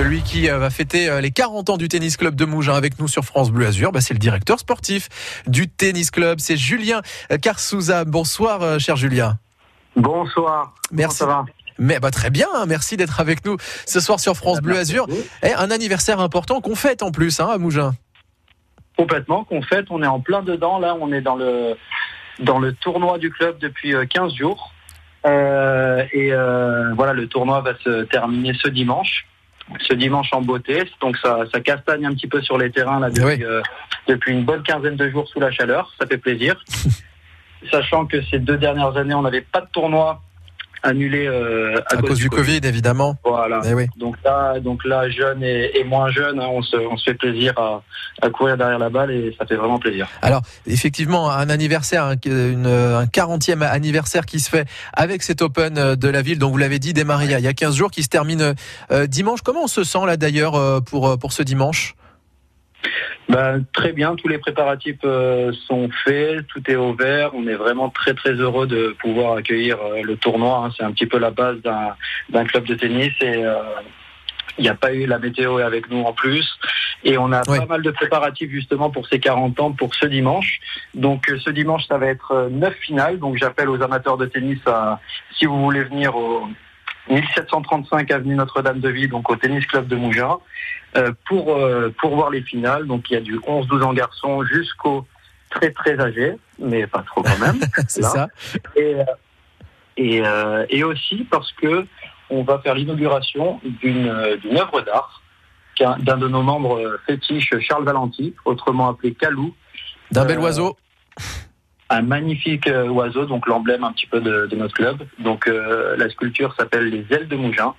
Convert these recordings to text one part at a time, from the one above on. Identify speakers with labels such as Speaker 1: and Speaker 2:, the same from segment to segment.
Speaker 1: Celui qui euh, va fêter euh, les 40 ans du tennis club de Mougins avec nous sur France Bleu Azur, bah, c'est le directeur sportif du tennis club. C'est Julien Carsouza. Bonsoir, cher Julien.
Speaker 2: Bonsoir.
Speaker 1: Merci. ça va? Mais bah, très bien, hein. merci d'être avec nous ce soir sur France Bleu Azur. Et un anniversaire important qu'on fête en plus hein, à Mougins.
Speaker 2: Complètement, qu'on fête, on est en plein dedans. Là, on est dans le, dans le tournoi du club depuis 15 euh, jours. Euh, et euh, voilà, le tournoi va se terminer ce dimanche. Ce dimanche en beauté, donc ça, ça castagne un petit peu sur les terrains là depuis, depuis une bonne quinzaine de jours sous la chaleur, ça fait plaisir. Sachant que ces deux dernières années, on n'avait pas de tournoi annulé euh,
Speaker 1: à, cause, du Covid, évidemment.
Speaker 2: Voilà. Eh donc là, donc là, jeune et, moins jeune, hein, on, se, on se fait plaisir à, à, courir derrière la balle et ça fait vraiment plaisir.
Speaker 1: Alors, effectivement, un anniversaire, un, une, un 40e anniversaire qui se fait avec cet Open euh, de la ville, dont vous l'avez dit, démarré il y a 15 jours, qui se termine euh, dimanche. Comment on se sent là d'ailleurs pour, pour ce dimanche?
Speaker 2: Ben, très bien, tous les préparatifs euh, sont faits, tout est ouvert. On est vraiment très très heureux de pouvoir accueillir euh, le tournoi. Hein. C'est un petit peu la base d'un club de tennis et euh, il n'y a pas eu la météo avec nous en plus. Et on a pas mal de préparatifs justement pour ces 40 ans pour ce dimanche. Donc ce dimanche, ça va être neuf finales. Donc j'appelle aux amateurs de tennis à, si vous voulez venir au 1735 avenue Notre-Dame-de-Vie, donc au tennis club de Mougins. Euh, pour, euh, pour voir les finales. Donc il y a du 11-12 ans garçons jusqu'au très très âgé, mais pas trop quand même.
Speaker 1: C'est ça.
Speaker 2: Et, euh, et, et, aussi parce que on va faire l'inauguration d'une d'une œuvre d'art d'un de nos membres fétiches, Charles Valenti, autrement appelé Calou.
Speaker 1: D'un bel oiseau
Speaker 2: un magnifique oiseau, donc l'emblème un petit peu de, notre club. Donc la sculpture s'appelle les ailes de Mougins.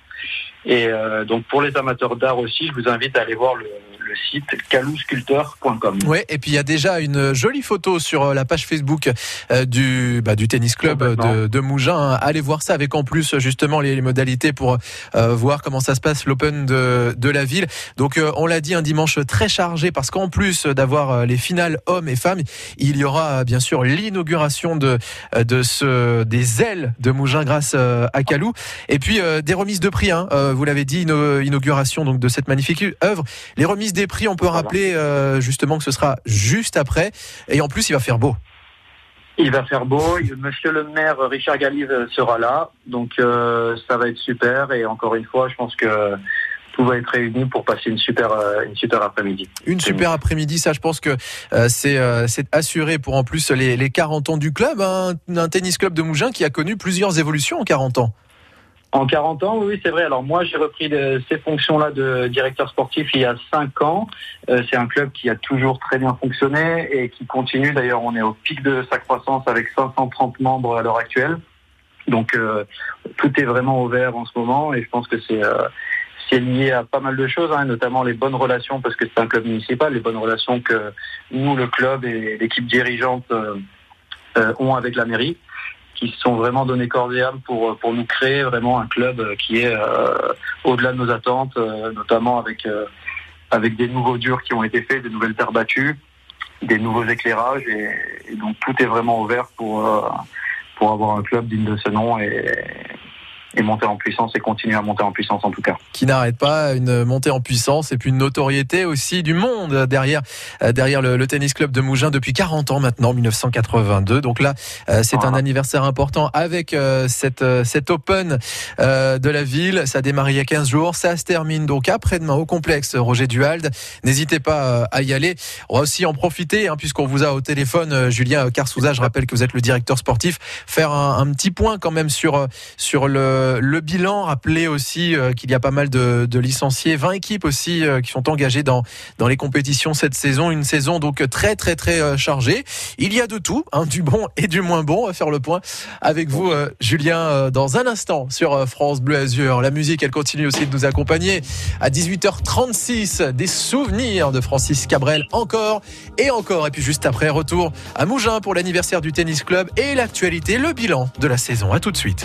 Speaker 2: Et euh, donc pour les amateurs d'art aussi, je vous invite à aller voir le, le site calousculteur.com.
Speaker 1: Oui, et puis il y a déjà une jolie photo sur euh, la page Facebook euh, du, bah, du tennis club de, de, Mougins. Allez voir ça avec en plus justement les, modalités pour euh, voir comment ça se passe l'Open de, de la ville. Donc on l'a dit, un dimanche très chargé parce qu'en plus d'avoir les finales hommes et femmes, il y aura bien sûr l'inauguration de, de ce, des ailes de Mougins grâce à Calou. Et puis des remises de prix, hein. vous l'avez dit, inauguration donc, de cette magnifique œuvre. Les remises des prix, on peut rappeler euh, justement que ce sera juste après. Et en plus, il va faire beau.
Speaker 2: Il va faire beau. Monsieur le maire Richard Galive sera là. Donc euh, ça va être super. Et encore une fois, je pense que tout va être réuni pour passer une super, euh, une super après-midi.
Speaker 1: Une super après-midi, ça je pense que c'est assuré pour en plus les, 40 ans du club. Hein. un tennis club de Mougins qui a connu plusieurs évolutions en 40 ans.
Speaker 2: En 40 ans, oui, c'est vrai. Alors moi, j'ai repris ces fonctions-là de directeur sportif il y a 5 ans. Euh, c'est un club qui a toujours très bien fonctionné et qui continue. D'ailleurs, on est au pic de sa croissance avec 530 membres à l'heure actuelle. Donc euh, tout est vraiment ouvert en ce moment et je pense que c'est euh, lié à pas mal de choses, hein, notamment les bonnes relations parce que c'est un club municipal, les bonnes relations que nous, le club et l'équipe dirigeante ont avec la mairie qui se sont vraiment donné corps et âme pour, pour nous créer vraiment un club qui est euh, au-delà de nos attentes, euh, notamment avec, euh, avec des nouveaux durs qui ont été faits, des nouvelles terres battues, des nouveaux éclairages. Et, donc tout est vraiment ouvert pour, pour avoir un club digne de ce nom et, et monter en puissance et continuer à monter en puissance en tout cas.
Speaker 1: Qui n'arrête pas une montée en puissance et puis une notoriété aussi du monde derrière euh, derrière le, tennis club de Mougins depuis 40 ans maintenant 1982. Donc là euh, c'est un anniversaire important avec euh, cette cette Open de la ville, ça a démarré il y a 15 jours, ça se termine donc après-demain au complexe Roger Duhalde. N'hésitez pas à y aller. On va aussi en profiter hein, puisqu'on vous a au téléphone Julien Carsouza, je rappelle que vous êtes le directeur sportif, faire un, un petit point quand même sur sur le euh, le bilan, rappelait aussi euh, qu'il y a pas mal de, licenciés, 20 équipes aussi euh, qui sont engagées dans, dans les compétitions cette saison. Une saison donc très très très chargée. Il y a de tout, hein, du bon et du moins bon. On va faire le point avec vous, Julien, dans un instant sur France Bleu Azur. La musique, elle continue aussi de nous accompagner à 18h36. Des souvenirs de Francis Cabrel encore et encore. Et puis juste après, retour à Mougins pour l'anniversaire du tennis club et l'actualité, le bilan de la saison. À tout de suite.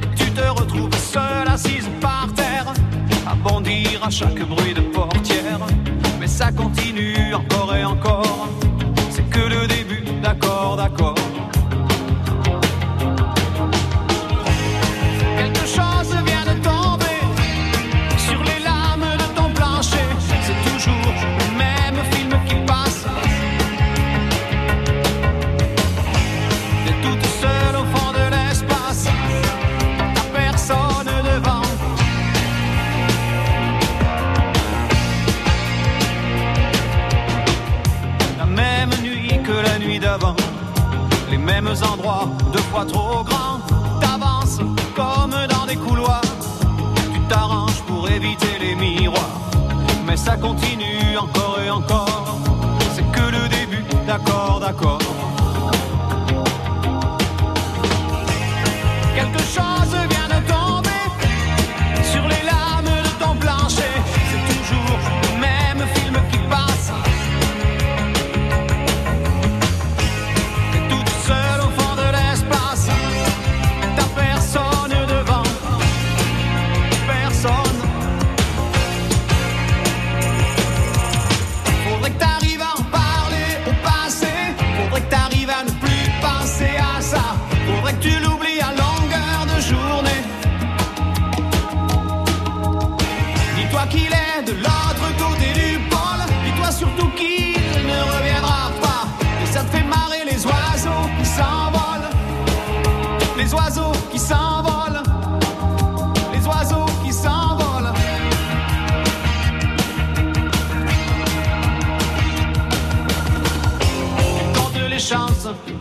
Speaker 3: Te retrouves seul assise par terre, à bondir à chaque bruit de portière. Mais ça continue encore et encore. C'est que le début, d'accord.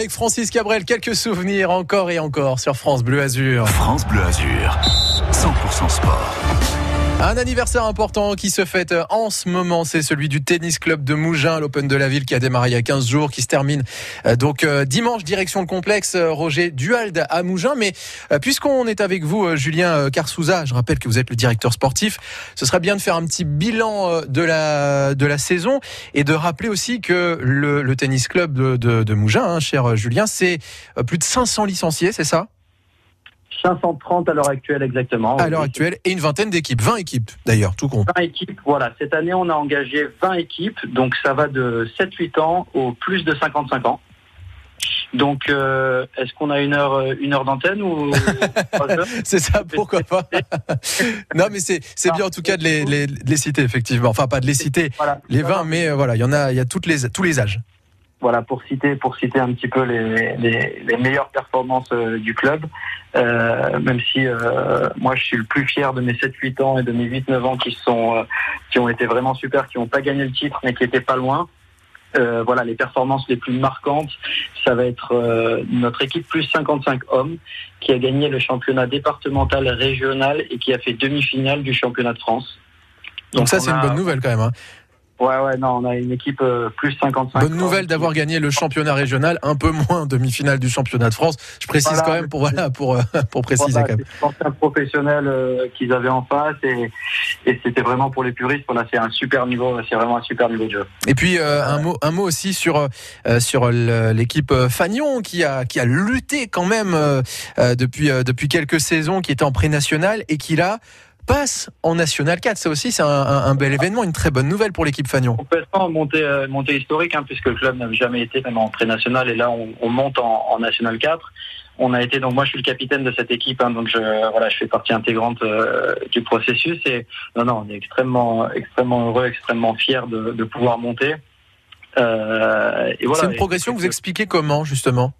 Speaker 1: Avec Francis Cabrel, quelques souvenirs encore et encore sur France Bleu Azur.
Speaker 4: France Bleu Azur, 100% sport.
Speaker 1: Un anniversaire important qui se fête en ce moment, c'est celui du tennis club de Mougins, l'Open de la ville qui a démarré il y a 15 jours, qui se termine euh, donc euh, dimanche direction le complexe euh, Roger Duhalde à Mougins. Mais puisqu'on est avec vous, Julien Carsouza, je rappelle que vous êtes le directeur sportif, ce serait bien de faire un petit bilan de la de la saison et de rappeler aussi que le, tennis club de, de, Mougins, hein, cher Julien, c'est plus de 500 licenciés, c'est ça?
Speaker 2: 530 à l'heure actuelle exactement.
Speaker 1: À l'heure actuelle et une vingtaine d'équipes, 20 équipes d'ailleurs, tout compte.
Speaker 2: 20 équipes, voilà. Cette année, on a engagé 20 équipes, donc ça va de 7-8 ans au plus de 55 ans. Donc, euh, est-ce qu'on a une heure, euh, une heure d'antenne ou
Speaker 1: C'est ça, pourquoi pas Non, mais c'est c'est bien en tout cas de les, les, de les citer effectivement. Enfin, pas de les citer
Speaker 2: Voilà.
Speaker 1: les 20, mais euh, voilà, il y en a, il y a toutes les tous les âges.
Speaker 2: Voilà, pour citer, pour citer un petit peu les, les, les meilleures performances euh, du club, euh, même si euh, moi je suis le plus fier de mes 7-8 ans et de mes 8-9 ans qui sont euh, qui ont été vraiment super, qui n'ont pas gagné le titre mais qui étaient pas loin. Euh, voilà, les performances les plus marquantes, ça va être euh, notre équipe plus 55 hommes qui a gagné le championnat départemental régional et qui a fait demi-finale du championnat de France.
Speaker 1: Donc, ça, c'est une bonne nouvelle quand même. hein.
Speaker 2: Ouais, ouais, non, on a une équipe euh, plus 55
Speaker 1: Bonne nouvelle d'avoir gagné le championnat régional, un peu moins demi-finale du championnat de France. Je précise
Speaker 2: Voilà,
Speaker 1: quand même pour voilà pour euh, pour préciser
Speaker 2: Voilà,
Speaker 1: quand même.
Speaker 2: c'est l'ancien professionnel euh, qu'ils avaient en face et, et c'était vraiment pour les puristes. Voilà, c'est un super niveau, c'est vraiment un super niveau de jeu.
Speaker 1: Et puis un mot un mot aussi sur sur l'équipe Fagnon qui a qui a lutté quand même depuis depuis quelques saisons, qui était en pré-national et qui là passe en national 4. Ça aussi c'est un, un- un bel événement, une très bonne nouvelle pour l'équipe Fagnon.
Speaker 2: Complètement montée, euh, montée historique, hein, puisque le club n'avait jamais été même en pré-national et là on, on monte en, en national 4. On a été donc moi je suis le capitaine de cette équipe, hein, donc je voilà je fais partie intégrante euh, du processus et non non on est extrêmement extrêmement heureux, extrêmement fiers de, de pouvoir monter. Euh, voilà.
Speaker 1: c'est une progression que vous expliquez comment justement?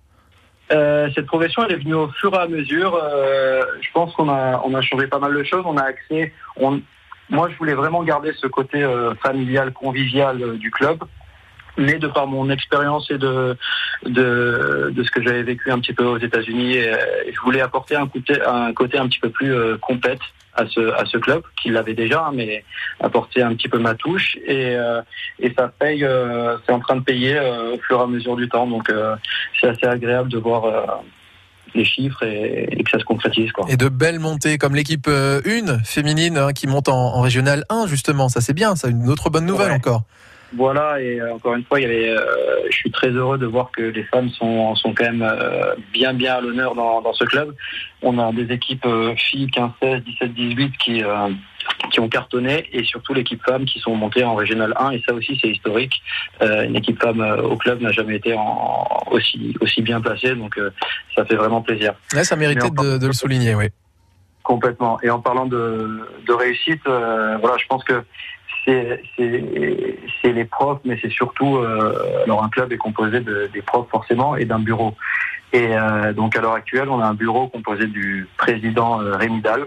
Speaker 2: Euh, cette progression, elle est venue au fur et à mesure. Euh, je pense qu'on a, on a changé pas mal de choses. On a accès. On, moi, je voulais vraiment garder ce côté euh, familial, convivial euh, du club. Mais de par mon expérience et de, de, de ce que j'avais vécu un petit peu aux États-Unis, je voulais apporter un côté, un côté un petit peu plus euh, compète à ce, à ce club, qui l'avait déjà, hein, mais apporter un petit peu ma touche. Et, euh, et ça paye, euh, c'est en train de payer euh, au fur et à mesure du temps. Donc, c'est assez agréable de voir les chiffres et, et que ça se concrétise. Quoi.
Speaker 1: et de belles montées comme l'équipe 1 féminine hein, qui monte en, en régional 1 justement. Ça c'est bien, ça une autre bonne nouvelle
Speaker 2: Ouais.
Speaker 1: encore.
Speaker 2: Voilà, et euh, encore une fois, il y avait, euh, je suis très heureux de voir que les femmes sont, sont quand même euh, bien bien à l'honneur dans, dans ce club. On a des équipes euh, filles 15, 16, 17, 18 qui, qui ont cartonné et surtout l'équipe femmes qui sont montées en régional 1 et ça aussi c'est historique. Une équipe femme au club n'a jamais été en, aussi, aussi bien placée, donc ça fait vraiment plaisir.
Speaker 1: Ouais, ça méritait de, de le souligner, oui.
Speaker 2: Complètement. Et en parlant de, de réussite, euh, voilà, je pense que c'est les profs, mais c'est surtout euh, alors un club est composé de, des profs forcément et d'un bureau. Et euh, donc à l'heure actuelle, on a un bureau composé du président euh, Rémi Dahl,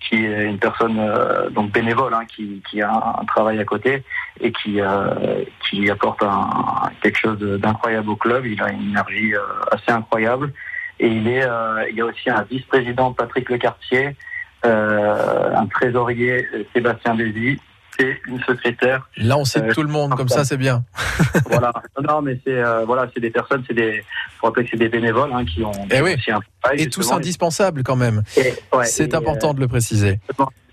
Speaker 2: qui est une personne euh, donc bénévole, hein, qui, qui a un, travail à côté et qui euh, qui apporte un, quelque chose d'incroyable au club. Il a une énergie euh, assez incroyable. Et il est, il y a aussi un vice-président Patrick Lecartier, euh, un trésorier Sébastien Désy et une secrétaire.
Speaker 1: Là, on cite
Speaker 2: Euh,
Speaker 1: tout le monde, comme ça, c'est bien.
Speaker 2: voilà. Non, mais c'est euh, voilà, c'est des personnes, c'est des, faut rappeler que c'est des bénévoles hein, qui ont
Speaker 1: Eh oui.
Speaker 2: un travail.
Speaker 1: Et tous indispensables quand même.
Speaker 2: Et- ouais,
Speaker 1: C'est
Speaker 2: et,
Speaker 1: important de le préciser.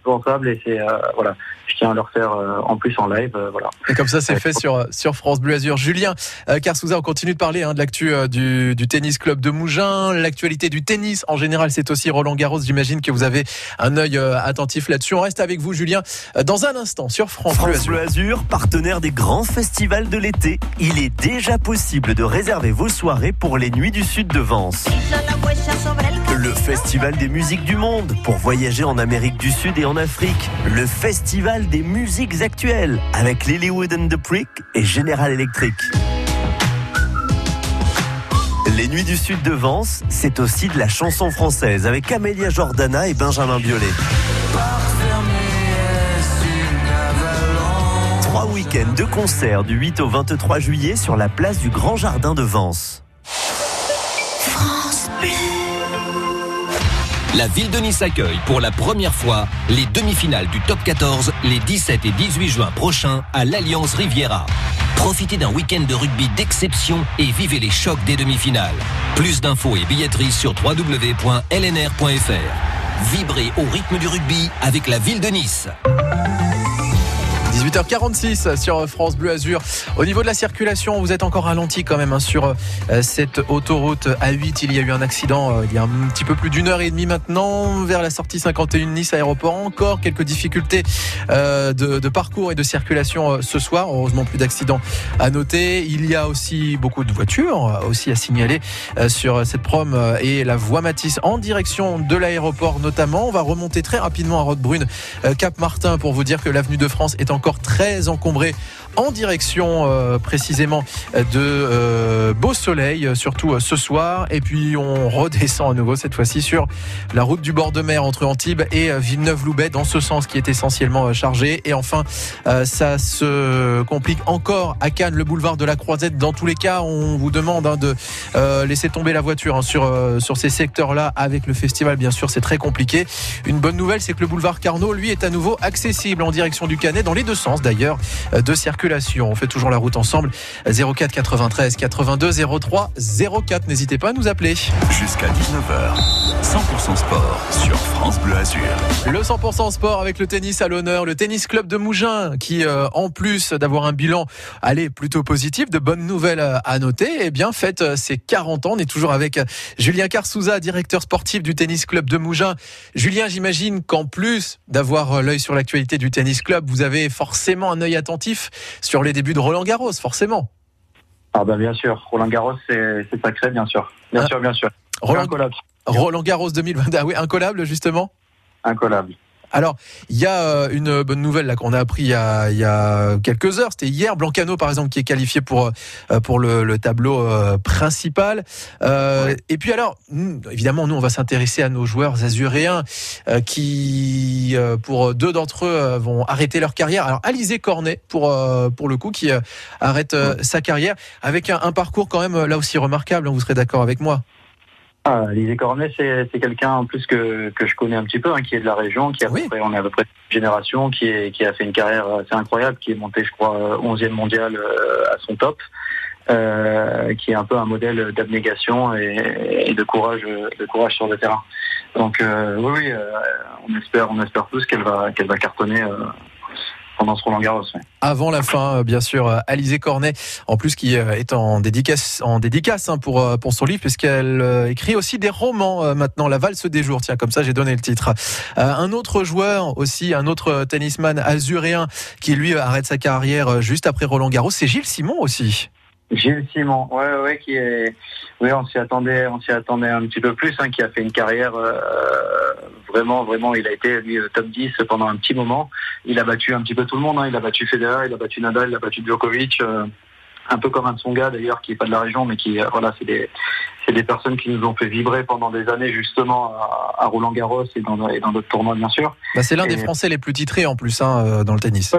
Speaker 2: Indispensable et c'est euh, voilà, je tiens à leur faire euh, en plus en live, euh, voilà.
Speaker 1: Et comme ça, c'est fait sur, sur France Bleu Azur. Julien euh, Carsouza, on continue de parler hein, de l'actu euh, du, du tennis club de Mougins, l'actualité du tennis en général. C'est aussi Roland Garros. J'imagine que vous avez un œil euh, attentif là-dessus. On reste avec vous, Julien, euh, dans un instant sur France, Bleu
Speaker 5: France
Speaker 1: Azur.
Speaker 5: Bleu Azur, partenaire des grands festivals de l'été. Il est déjà possible de réserver vos soirées pour les Nuits du Sud de Vence. Festival des musiques du monde pour voyager en Amérique du Sud et en Afrique. Le festival des musiques actuelles avec Lilywood and the Prick et General Electric. Les Nuits du Sud de Vence, c'est aussi de la chanson française avec Amélia Jordana et Benjamin Biolay. Trois week-ends de concerts du 8 au 23 juillet sur la place du Grand Jardin de Vence.
Speaker 6: La ville de Nice accueille pour la première fois les demi-finales du top 14 les 17 et 18 juin prochains à l'Alliance Riviera. Profitez d'un week-end de rugby d'exception et vivez les chocs des demi-finales. Plus d'infos et billetterie sur www.lnr.fr. Vibrez au rythme du rugby avec la ville de Nice.
Speaker 1: 18h46 sur France Bleu Azur. Au niveau de la circulation, vous êtes encore ralenti quand même hein, sur euh, cette autoroute A8. Il y a eu un accident euh, il y a un petit peu plus d'une heure et demie maintenant vers la sortie 51 Nice aéroport. Encore quelques difficultés euh, de, parcours et de circulation ce soir. Heureusement plus d'accidents à noter. Il y a aussi beaucoup de voitures aussi à signaler sur cette prom et la voie Matisse en direction de l'aéroport notamment. On va remonter très rapidement à Rodebrune, Cap Martin pour vous dire que l'avenue de France est encore encombrée en direction précisément de Beau Soleil, surtout ce soir. Et puis on redescend à nouveau cette fois-ci sur la route du bord de mer entre Antibes et Villeneuve-Loubet dans ce sens qui est essentiellement chargé. Et enfin, ça se complique encore à Cannes, le boulevard de la Croisette. Dans tous les cas, on vous demande hein, de laisser tomber la voiture hein, sur, sur ces secteurs-là avec le festival. Bien sûr, c'est très compliqué. Une bonne nouvelle, c'est que le boulevard Carnot, lui, est à nouveau accessible en direction du Canet, dans les deux sens d'ailleurs, de circulation. On fait toujours la route ensemble. 04 93 82 03 04. N'hésitez pas à nous appeler.
Speaker 4: Jusqu'à 19h, 100% sport sur France Bleu Azur.
Speaker 1: Le 100% sport avec le tennis à l'honneur, le tennis club de Mougins qui, euh, en plus d'avoir un bilan, allez, plutôt positif, de bonnes nouvelles à noter, eh bien, fête euh, ses 40 ans. On est toujours avec Julien Carsouza, directeur sportif du tennis club de Mougins. Julien, j'imagine qu'en plus d'avoir euh, l'œil sur l'actualité du tennis club, vous avez forcément un œil attentif sur les débuts de Roland Garros, forcément.
Speaker 2: Ah ben bien sûr, Roland Garros c'est sacré, bien sûr, bien ah. sûr, bien sûr.
Speaker 1: Roland, Roland Garros 2020, ah oui, incollable justement.
Speaker 2: Incollable.
Speaker 1: Alors, il y a euh, une bonne nouvelle là qu'on a appris il y a, quelques heures. C'était hier, Blancano par exemple qui est qualifié pour euh, pour le, tableau euh, principal. Et puis alors, évidemment, nous on va s'intéresser à nos joueurs azuréens qui, pour deux d'entre eux, vont arrêter leur carrière. Alors, Alizé Cornet pour pour le coup qui arrête sa carrière avec un, un, parcours quand même là aussi remarquable. Hein, vous serez d'accord avec moi.
Speaker 2: Ah, Cornet, c'est quelqu'un en plus que, que je connais un petit peu, hein, qui est de la région, qui a on est à peu près une génération, qui, est, qui a fait une carrière assez incroyable, qui est monté, je crois, 11e mondial euh, à son top, euh, qui est un peu un modèle d'abnégation et, de courage, de courage sur le terrain. Donc euh, oui, oui on espère, on espère tous qu'elle va, qu'elle va cartonner pendant ce Roland Garros.
Speaker 1: Avant la fin, euh, bien sûr, euh, Alizé Cornet, en plus qui euh, est en dédicace, en dédicace hein, pour pour son livre, puisqu'elle écrit aussi des romans maintenant. La valse des jours, tiens, comme ça j'ai donné le titre. un autre joueur aussi, un autre tennisman azuréen qui lui arrête sa carrière juste après Roland Garros, c'est Gilles Simon aussi.
Speaker 2: Gilles Simon, ouais, ouais, qui est, oui, on s'y attendait, on s'y attendait un petit peu plus, hein, qui a fait une carrière euh, vraiment, vraiment, il a été lui top 10 pendant un petit moment. Il a battu un petit peu tout le monde, hein. il a battu Federer, il a battu Nadal, il a battu Djokovic, euh, un peu comme un Tsonga d'ailleurs, qui est pas de la région, mais qui, euh, voilà, c'est des, c'est des personnes qui nous ont fait vibrer pendant des années justement à, Roland Garros et dans, d'autres tournois bien sûr.
Speaker 1: Bah, c'est l'un des Français les plus titrés en plus hein, dans le tennis.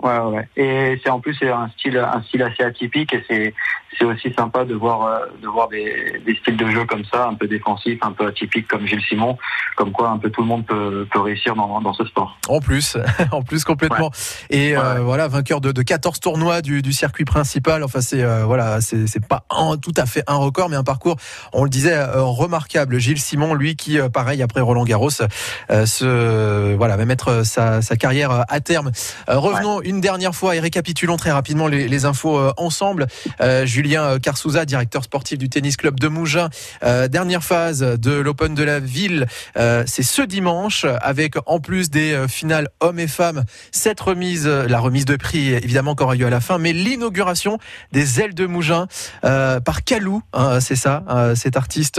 Speaker 2: Ouais, ouais. Et c'est en plus un style, un style assez atypique et c'est c'est aussi sympa de voir euh, de voir des, des, styles de jeu comme ça, un peu défensifs, un peu atypiques comme Gilles Simon, comme quoi un peu tout le monde peut, peut réussir dans, dans ce sport.
Speaker 1: En plus, en plus complètement. Et euh, voilà, vainqueur de, de 14 tournois du, du circuit principal. Enfin c'est euh, voilà, c'est c'est pas un, tout à fait un record, mais un parcours, on le disait, remarquable. Gilles Simon, lui qui pareil après Roland Garros, se voilà va mettre sa, sa carrière à terme. revenons une dernière fois et récapitulons très rapidement les, infos euh, ensemble. Euh, Julien Carsouza, directeur sportif du tennis club de Mougins. Euh, dernière phase de l'Open de la ville, c'est ce dimanche avec en plus des finales hommes et femmes, cette remise, la remise de prix évidemment qui aura lieu à la fin, mais l'inauguration des ailes de Mougins par Calou, hein, c'est ça, cet artiste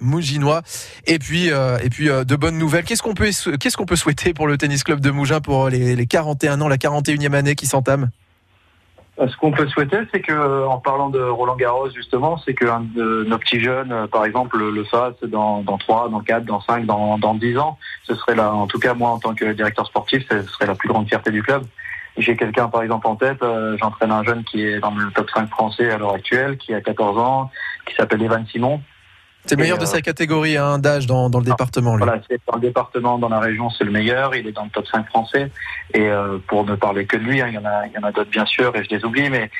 Speaker 1: mouginois. Et puis, de bonnes nouvelles. Qu'est-ce qu'on peut, souhaiter pour le tennis club de Mougins pour les, les 41 ans, la 41 année qui s'entame?
Speaker 2: euh, ce qu'on peut souhaiter, c'est que, euh, en parlant de Roland Garros justement, c'est qu'un de nos petits jeunes, euh, par exemple, le fasse dans, dans 3, dans 4, dans 5, dans, dans 10 ans. Ce serait là, en tout cas moi en tant que directeur sportif, ce serait la plus grande fierté du club. J'ai quelqu'un par exemple en tête, j'entraîne un jeune qui est dans le top 5 français à l'heure actuelle, qui a 14 ans, qui s'appelle Evan Simon,
Speaker 1: c'est meilleur de sa catégorie hein, d'âge dans, dans, le département. Lui.
Speaker 2: Voilà, c'est dans le département, dans la région, c'est le meilleur. Il est dans le top 5 français. Et euh, pour ne parler que de lui, hein, il y en a, il y en a d'autres bien sûr, et je les oublie, mais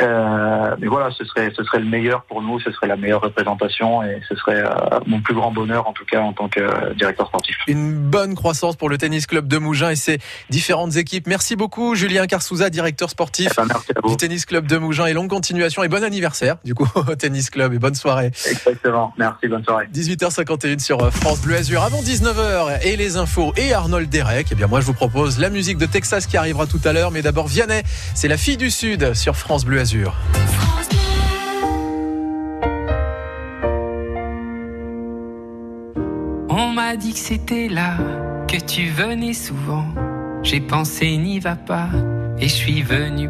Speaker 2: euh, mais voilà, ce serait, ce serait le meilleur pour nous, ce serait la meilleure représentation et ce serait euh, mon plus grand bonheur en tout cas en tant que euh, directeur sportif.
Speaker 1: Une bonne croissance pour le tennis club de Mougins et ses différentes équipes. Merci beaucoup Julien Carsouza, directeur sportif
Speaker 2: eh ben,
Speaker 1: du tennis club de Mougins et longue continuation et bon anniversaire du coup au tennis club et bonne soirée.
Speaker 2: Exactement, merci, bonne soirée.
Speaker 1: 18h51 sur France Bleu Azur avant 19h et les infos et Arnold Derek. Eh bien moi je vous propose la musique de Texas qui arrivera tout à l'heure mais d'abord Vianney, c'est la fille du Sud sur France Bleu
Speaker 7: on m'a dit que c'était là, que tu venais souvent. J'ai pensé n'y va pas, et je suis venu